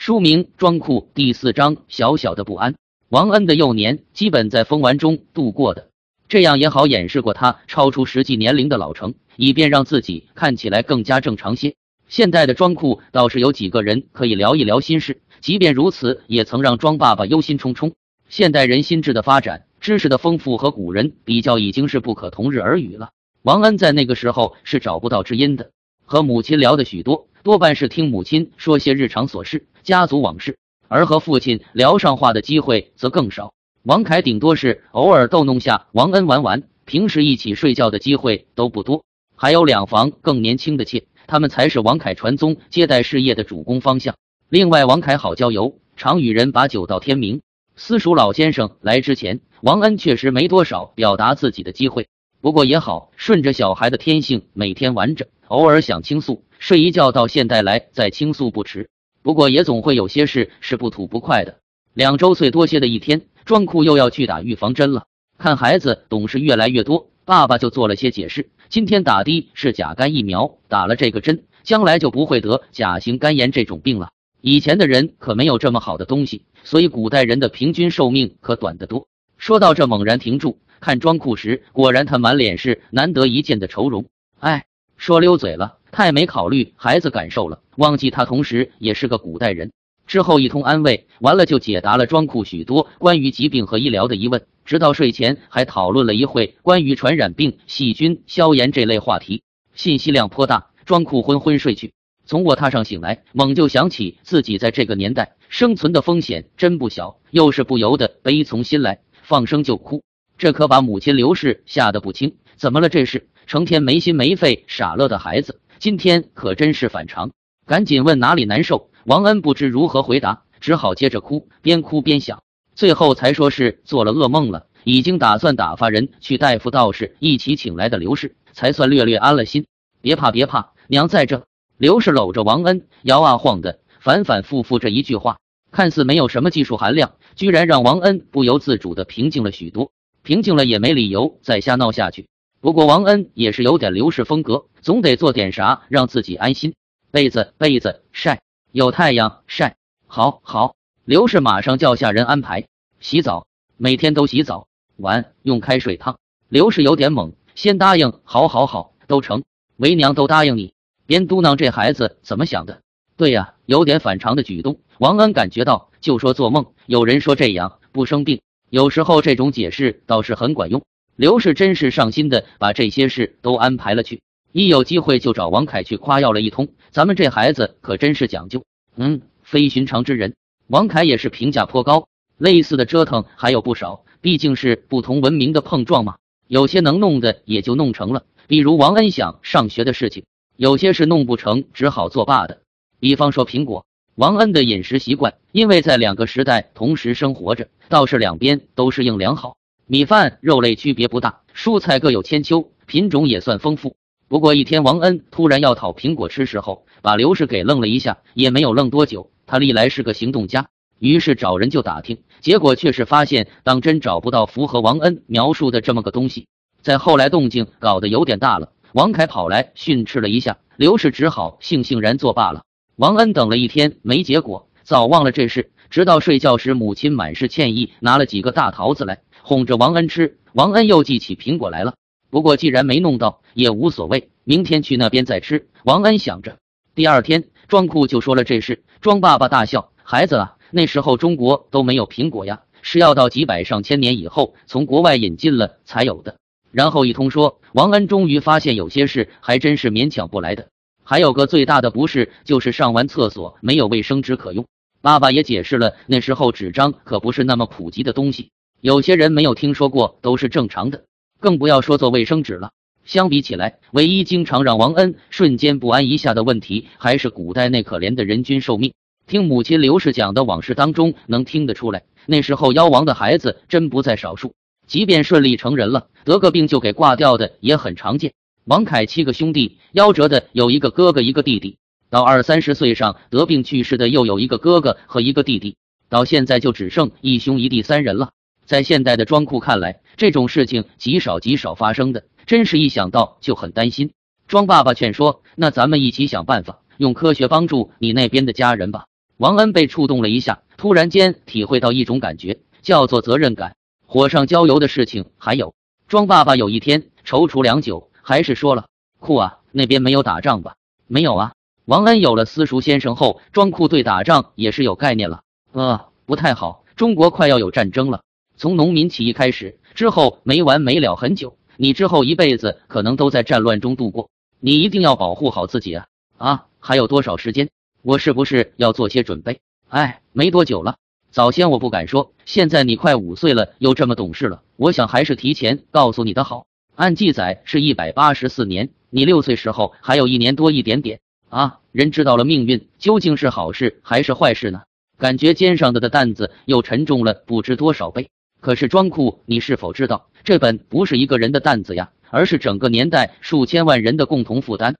书名《庄库》第四章：小小的不安。王恩的幼年基本在疯玩中度过的，这样也好掩饰过他超出实际年龄的老成，以便让自己看起来更加正常些。现代的庄库倒是有几个人可以聊一聊心事，即便如此，也曾让庄爸爸忧心忡忡。现代人心智的发展。知识的丰富和古人比较已经是不可同日而语了。王恩在那个时候是找不到知音的，和母亲聊的许多，多半是听母亲说些日常琐事、家族往事，而和父亲聊上话的机会则更少。王凯顶多是偶尔逗弄下王恩玩玩，平时一起睡觉的机会都不多。还有两房更年轻的妾，他们才是王凯传宗接代事业的主攻方向。另外，王凯好交游，常与人把酒到天明。私塾老先生来之前。王恩确实没多少表达自己的机会，不过也好，顺着小孩的天性，每天玩着，偶尔想倾诉，睡一觉到现代来再倾诉不迟。不过也总会有些事是不吐不快的。两周岁多些的一天，庄库又要去打预防针了。看孩子懂事越来越多，爸爸就做了些解释。今天打的是甲肝疫苗，打了这个针，将来就不会得甲型肝炎这种病了。以前的人可没有这么好的东西，所以古代人的平均寿命可短得多。说到这，猛然停住，看庄库时，果然他满脸是难得一见的愁容。哎，说溜嘴了，太没考虑孩子感受了，忘记他同时也是个古代人。之后一通安慰完了，就解答了庄库许多关于疾病和医疗的疑问，直到睡前还讨论了一会关于传染病、细菌、消炎这类话题，信息量颇大。庄库昏昏睡去，从卧榻上醒来，猛就想起自己在这个年代生存的风险真不小，又是不由得悲从心来。放声就哭，这可把母亲刘氏吓得不轻。怎么了？这是成天没心没肺傻乐的孩子，今天可真是反常。赶紧问哪里难受。王恩不知如何回答，只好接着哭，边哭边想，最后才说是做了噩梦了。已经打算打发人去大夫道士一起请来的刘氏，才算略略安了心。别怕，别怕，娘在这。刘氏搂着王恩，摇啊晃的，反反复复这一句话。看似没有什么技术含量，居然让王恩不由自主的平静了许多。平静了也没理由再瞎闹下去。不过王恩也是有点刘氏风格，总得做点啥让自己安心。被子，被子，晒，有太阳晒。好，好。刘氏马上叫下人安排洗澡，每天都洗澡，碗用开水烫。刘氏有点懵，先答应，好，好，好，都成。为娘都答应你。边嘟囔这孩子怎么想的？对呀，有点反常的举动。王恩感觉到，就说做梦，有人说这样不生病，有时候这种解释倒是很管用。刘氏真是上心的把这些事都安排了去，一有机会就找王凯去夸耀了一通。咱们这孩子可真是讲究，嗯，非寻常之人。王凯也是评价颇高。类似的折腾还有不少，毕竟是不同文明的碰撞嘛。有些能弄的也就弄成了，比如王恩想上学的事情；有些是弄不成，只好作罢的。比方说苹果，王恩的饮食习惯，因为在两个时代同时生活着，倒是两边都适应良好。米饭、肉类区别不大，蔬菜各有千秋，品种也算丰富。不过一天，王恩突然要讨苹果吃时候，把刘氏给愣了一下，也没有愣多久。他历来是个行动家，于是找人就打听，结果却是发现当真找不到符合王恩描述的这么个东西。再后来，动静搞得有点大了，王凯跑来训斥了一下，刘氏只好悻悻然作罢了。王恩等了一天没结果，早忘了这事。直到睡觉时，母亲满是歉意，拿了几个大桃子来哄着王恩吃。王恩又记起苹果来了，不过既然没弄到，也无所谓，明天去那边再吃。王恩想着。第二天，庄库就说了这事。庄爸爸大笑：“孩子啊，那时候中国都没有苹果呀，是要到几百上千年以后从国外引进了才有的。”然后一通说，王恩终于发现有些事还真是勉强不来的。还有个最大的不是，就是上完厕所没有卫生纸可用。爸爸也解释了，那时候纸张可不是那么普及的东西，有些人没有听说过都是正常的，更不要说做卫生纸了。相比起来，唯一经常让王恩瞬间不安一下的问题，还是古代那可怜的人均寿命。听母亲刘氏讲的往事当中，能听得出来，那时候夭亡的孩子真不在少数，即便顺利成人了，得个病就给挂掉的也很常见。王凯七个兄弟，夭折的有一个哥哥，一个弟弟；到二三十岁上得病去世的又有一个哥哥和一个弟弟；到现在就只剩一兄一弟三人了。在现代的庄库看来，这种事情极少极少发生的，真是一想到就很担心。庄爸爸劝说：“那咱们一起想办法，用科学帮助你那边的家人吧。”王恩被触动了一下，突然间体会到一种感觉，叫做责任感。火上浇油的事情还有，庄爸爸有一天踌躇良久，还是说了：“库啊，那边没有打仗吧？”“没有啊。”王恩有了私塾先生后，庄库对打仗也是有概念了。呃，不太好，中国快要有战争了。从农民起义开始之后，没完没了很久，你之后一辈子可能都在战乱中度过。你一定要保护好自己啊！啊，还有多少时间？我是不是要做些准备？哎，没多久了。早先我不敢说，现在你快五岁了，又这么懂事了，我想还是提前告诉你的好。按记载是一百八十四年，你六岁时候还有一年多一点点啊。人知道了命运究竟是好事还是坏事呢？感觉肩上的的担子又沉重了不知多少倍。可是庄库，你是否知道，这本不是一个人的担子呀，而是整个年代数千万人的共同负担。